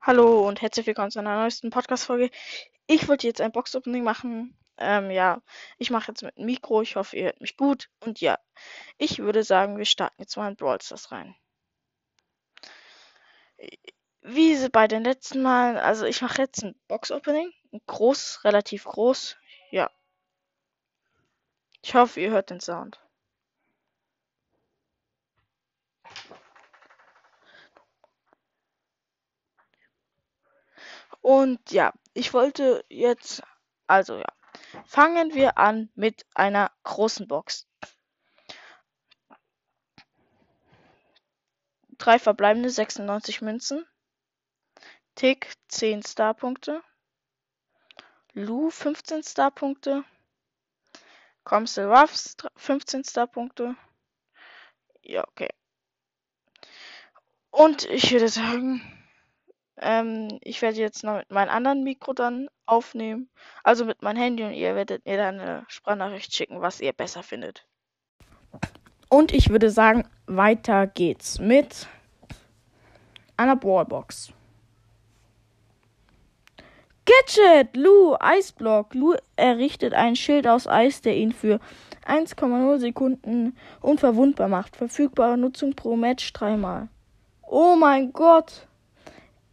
Hallo und herzlich willkommen zu einer neuesten Podcast-Folge. Ich wollte jetzt ein Box-Opening machen. Ähm, ja, ich mache jetzt mit dem Mikro. Ich hoffe, ihr hört mich gut. Und ja, ich würde sagen, wir starten jetzt mal in Brawl Stars rein. Wie bei den letzten Malen, also ich mache jetzt ein Box-Opening. Groß, relativ groß. Ja. Ich hoffe, ihr hört den Sound. Und ja, ich wollte jetzt, also ja, fangen wir an mit einer großen Box. Drei verbleibende 96 Münzen. Tick 10 Starpunkte. Lu 15 Starpunkte. Comsel Ruffs 15 Starpunkte. Ja, okay. Und ich würde sagen, ähm, ich werde jetzt noch mit meinem anderen Mikro dann aufnehmen. Also mit meinem Handy und ihr werdet mir dann eine Sprachnachricht schicken, was ihr besser findet. Und ich würde sagen, weiter geht's mit einer Ballbox. Gadget! Lu, Eisblock. Lu errichtet ein Schild aus Eis, der ihn für 1,0 Sekunden unverwundbar macht. Verfügbare Nutzung pro Match dreimal. Oh mein Gott!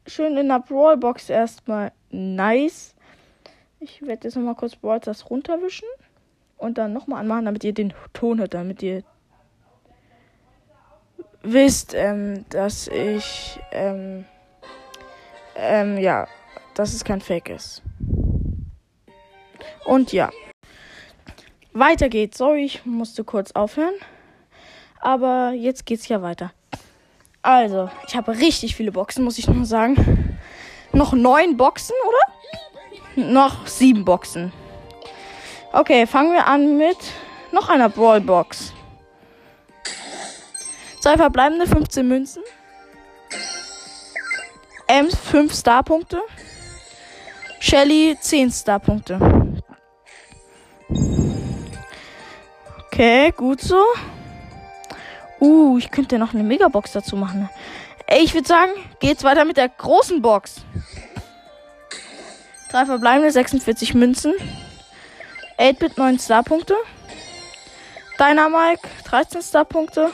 Schön in der Brawlbox erstmal. Nice. Ich werde jetzt nochmal kurz Brawl das runterwischen. Und dann nochmal anmachen, damit ihr den Ton hört, damit ihr wisst, ähm, dass ich, ähm, ähm, ja, dass es kein Fake ist. Und ja. Weiter geht's. Sorry, ich musste kurz aufhören. Aber jetzt geht's ja weiter. Also, ich habe richtig viele Boxen, muss ich nur sagen. Noch neun Boxen, oder? Noch sieben Boxen. Okay, fangen wir an mit noch einer Brawlbox. Zwei verbleibende 15 Münzen. Ems 5 Starpunkte. Shelly 10 Starpunkte. Okay, gut so. Uh, ich könnte noch eine Megabox dazu machen. Ey, ich würde sagen, geht's weiter mit der großen Box. Drei verbleibende 46 Münzen. 8-Bit 9 Starpunkte. Dynamike 13 Starpunkte.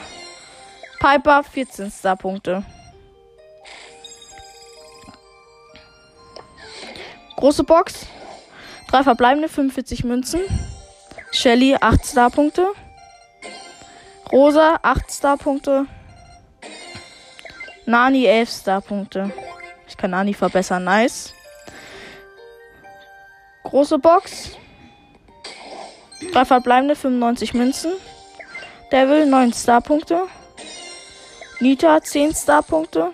Piper 14 Starpunkte. Große Box. Drei verbleibende 45 Münzen. Shelly 8 Starpunkte. Rosa 8 Star-Punkte. Nani 11 Star-Punkte. Ich kann Nani verbessern. Nice. Große Box. Drei verbleibende 95 Münzen. Devil 9 Star-Punkte. Nita 10 Star-Punkte.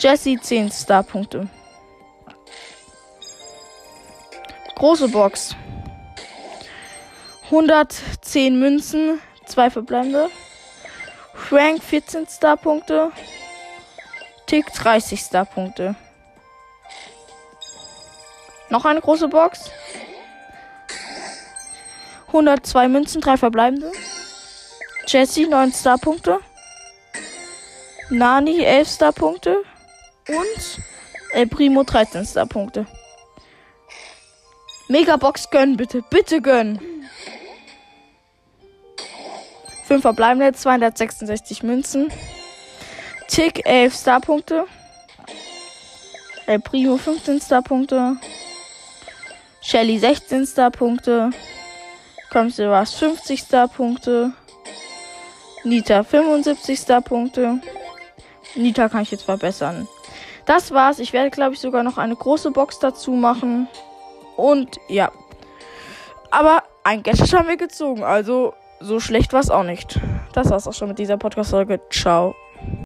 Jesse 10 Star-Punkte. Große Box. 110 Münzen, Zwei verbleibende. Frank 14 Star-Punkte. Tick 30 Star-Punkte. Noch eine große Box. 102 Münzen, drei verbleibende. Jesse 9 Star-Punkte. Nani 11 Star-Punkte. Und El Primo 13 Star-Punkte. Megabox gönnen, bitte. Bitte gönnen. 5 verbleibende, 266 Münzen. Tick 11 Starpunkte. El Primo 15 Starpunkte. Shelly 16 Starpunkte. Comsilvas 50 Starpunkte. Nita 75 Starpunkte. Nita kann ich jetzt verbessern. Das war's. Ich werde, glaube ich, sogar noch eine große Box dazu machen. Und ja. Aber ein Gadget haben wir gezogen. Also so schlecht war es auch nicht. Das war's auch schon mit dieser Podcast-Folge. Ciao.